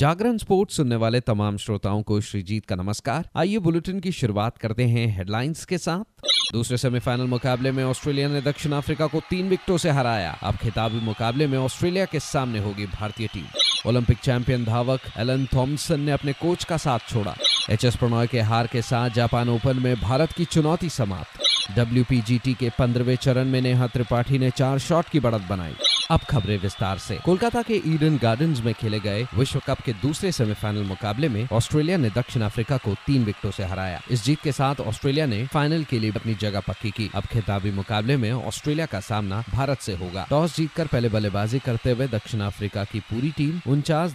जागरण sports सुनने वाले तमाम श्रोताओं को श्रीजीत का नमस्कार। आइए बुलेटिन की शुरुआत करते हैं हेडलाइंस के साथ। दूसरे सेमीफाइनल मुकाबले में ऑस्ट्रेलिया ने दक्षिण अफ्रीका को तीन विकेटों से हराया। अब खिताबी मुकाबले में ऑस्ट्रेलिया के सामने होगी भारतीय टीम। ओलंपिक चैंपियन धावक एलन थॉम्सन ने अपने कोच का साथ छोड़ा। एच एस प्रणॉय के हार के साथ जापान ओपन में भारत की चुनौती समाप्त। डब्ल्यूपीजीटी के पंद्रहवें चरण में नेहा त्रिपाठी ने चार शॉट की बढ़त बनाई। अब खबरें विस्तार से। कोलकाता के ईडन गार्डन्स में खेले गए विश्व कप के दूसरे सेमीफाइनल मुकाबले में ऑस्ट्रेलिया ने दक्षिण अफ्रीका को तीन विकेटों से हराया। इस जीत के साथ ऑस्ट्रेलिया ने फाइनल के लिए अपनी जगह पक्की की। अब खिताबी मुकाबले में ऑस्ट्रेलिया का सामना भारत से होगा। टॉस जीतकर पहले बल्लेबाजी करते हुए दक्षिण अफ्रीका की पूरी टीम उनचास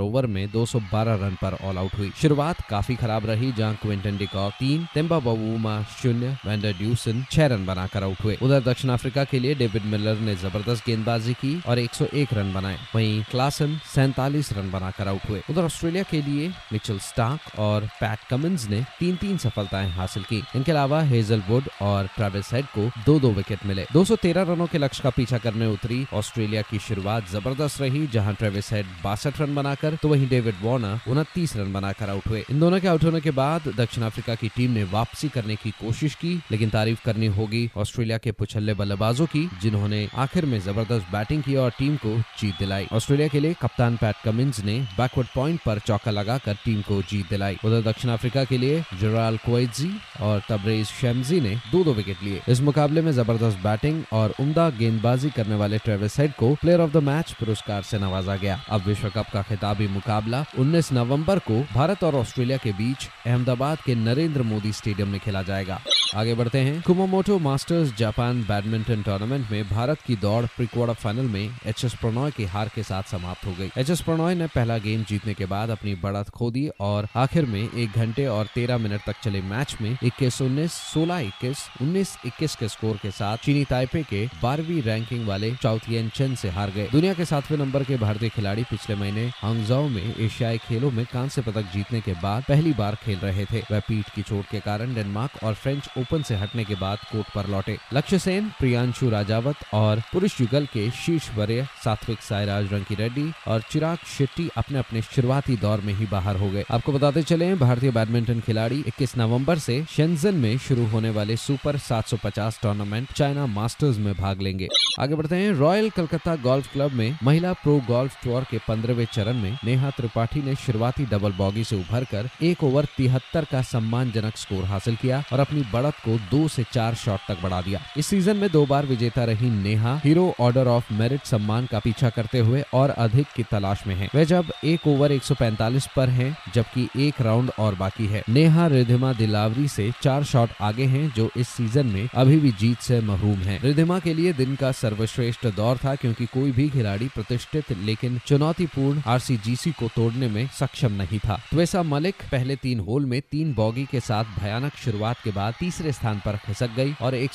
ओवर में 212 रन पर ऑल आउट हुई। शुरुआत काफ़ी खराब रही, जहाँ क्विंटन डिकॉक तीन तेम्बा बबूमा शून्य वेंडर ड्यूसन छह रन बनाकर आउट हुए। उधर दक्षिण अफ्रीका के लिए डेविड मिलर ने ज़बरदस्त गेंदबाजी की और 101 रन बनाए। वहीं क्लासन सैतालीस रन बनाकर आउट हुए। उधर ऑस्ट्रेलिया के लिए मिचल स्टार्क और पैट कमिंस ने तीन तीन सफलताएँ हासिल की। इनके अलावा हेजल वुड और ट्रेविस हेड को दो दो विकेट मिले। 213 रनों के लक्ष्य का पीछा करने उतरी ऑस्ट्रेलिया की शुरुआत ज़बरदस्त रही, जहाँ ट्रेविस हेड बासठ रन बनाकर तो वहीं डेविड वार्नर उनतीस रन बनाकर आउट हुए। इन दोनों के आउट होने के बाद दक्षिण अफ्रीका की टीम ने वापसी करने की कोशिश की, लेकिन तारीफ़ करनी होगी ऑस्ट्रेलिया के पुछल्ले बल्लेबाजों की, जिन्होंने आखिर में ज़बरदस्त बैटिंग बैटिंग की और टीम को जीत दिलाई। ऑस्ट्रेलिया के लिए कप्तान पैट कमिंस ने बैकवर्ड पॉइंट पर चौका लगाकर टीम को जीत दिलाई। उधर दक्षिण अफ्रीका के लिए जराल कोएजी और तबरेज शेमजी ने दो दो विकेट लिए। इस मुकाबले में ज़बरदस्त बैटिंग और उमदा गेंदबाजी करने वाले ट्रेविस हेड को प्लेयर ऑफ़ द मैच पुरस्कार से नवाजा गया। अब विश्व कप का खिताबी मुकाबला 19 नवंबर को भारत और ऑस्ट्रेलिया के बीच अहमदाबाद के नरेंद्र मोदी स्टेडियम में खेला जाएगा। आगे बढ़ते हैं। Kumamoto Masters Japan badminton tournament में भारत की दौड़ प्री क्वार्टर फाइनल में एच एस प्रणॉय की हार के साथ समाप्त हो गई। एच एस प्रणॉय ने पहला गेम जीतने के बाद अपनी बढ़त खो दी और आखिर में एक घंटे और तेरह मिनट तक चले मैच में इक्कीस उन्नीस, सोलह इक्कीस, उन्नीस इक्कीस के स्कोर के साथ चीनी ताइपे के बारहवीं रैंकिंग वाले चौथियन चंद से हार गए। दुनिया के सातवें नंबर के भारतीय खिलाड़ी पिछले महीने हांगजाओ में एशियाई खेलों में कांस्य पदक जीतने के बाद पहली बार खेल रहे थे। वह पीठ की चोट के कारण डेनमार्क और फ्रेंच ओपन से हटने के बाद कोर्ट पर लौटे। लक्ष्य सेन, प्रियांशु राजावत और पुरुष युगल के शीर्ष वरीय सात्विक साईराज रंकी रेड्डी और चिराग शेट्टी अपने अपने शुरुआती दौर में ही बाहर हो गए। आपको बताते चले, भारतीय बैडमिंटन खिलाड़ी 21 नवंबर से शेंजन में शुरू होने वाले सुपर 750 टूर्नामेंट चाइना मास्टर्स में भाग लेंगे। आगे बढ़ते हैं, रॉयल कलकत्ता गोल्फ क्लब में महिला प्रो गोल्फ टूर के पंद्रहवें चरण में नेहा त्रिपाठी ने शुरुआती डबल बॉगी से उभर कर एक ओवर तिहत्तर का सम्मानजनक स्कोर हासिल किया और अपनी बढ़त को दो से चार शॉट तक बढ़ा दिया। इस सीज़न में दो बार विजेता रही Neha, Hero Order of Merit सम्मान का पीछा करते हुए और अधिक की तलाश में है। वे जब एक ओवर 145 पर हैं, जबकि एक राउंड और बाकी है। नेहा रिधिमा दिलावरी से चार शॉट आगे हैं, जो इस सीज़न में अभी भी जीत से महरूम है। रिधिमा के लिए दिन का सर्वश्रेष्ठ दौर था, क्योंकि कोई भी खिलाड़ी प्रतिष्ठित, लेकिन चुनौतीपूर्ण आरसीजीसी को तोड़ने में सक्षम नहीं था। त्वेसा मलिक पहले तीन होल में तीन बॉगी के साथ भयानक शुरुआत के बाद तीसरे स्थान पर खिसक गई और एक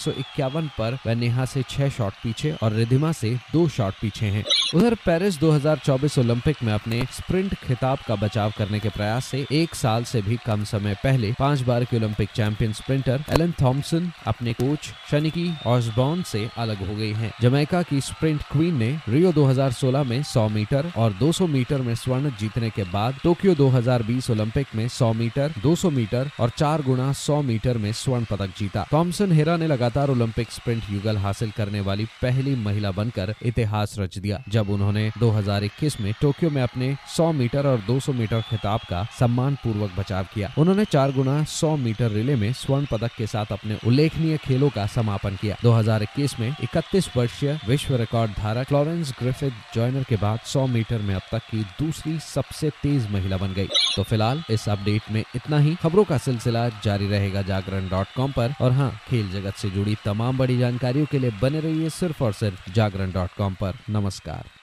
पर वह नेहा से छह शॉट पीछे और रिधिमा से दो शॉट पीछे हैं उधर पेरिस 2024 ओलंपिक में अपने स्प्रिंट खिताब का बचाव करने के प्रयास से एक साल से भी कम समय पहले पाँच बार के Olympic champion sprinter Elaine Thompson अपने कोच शनिकी ऑसबॉर्न से अलग हो गई हैं। जमैका की स्प्रिंट क्वीन ने रियो 2016 में 100 मीटर और 200 मीटर में स्वर्ण जीतने के बाद टोक्यो 2020 ओलंपिक में 100 मीटर 200 मीटर और चार गुना सौ मीटर में स्वर्ण पदक जीता थॉम्सन हेरा ने लगातार ओलंपिक स्प्रिंट युगल हासिल करने वाली पहली महिला बनकर इतिहास रच दिया, जब उन्होंने 2021 में टोक्यो में अपने 100 मीटर और 200 मीटर खिताब का सम्मान पूर्वक बचाव किया। उन्होंने चार गुना सौ मीटर रिले में स्वर्ण पदक के साथ अपने उल्लेखनीय खेलों का समापन किया। 2021 में 31 वर्षीय विश्व रिकॉर्ड धारक फ्लोरेंस ग्रिफिथ जॉयनर के बाद 100 मीटर में अब तक की दूसरी सबसे तेज महिला बन गई। तो फ़िलहाल इस अपडेट में इतना ही। खबरों का सिलसिला जारी रहेगा जागरण डॉट कॉम और हाँ खेल जगत से जुड़ी तमाम बड़ी जानकारियों के लिए बने रहिए सिर्फ़ और सिर्फ़ जागरण डॉट कॉम पर। नमस्कार।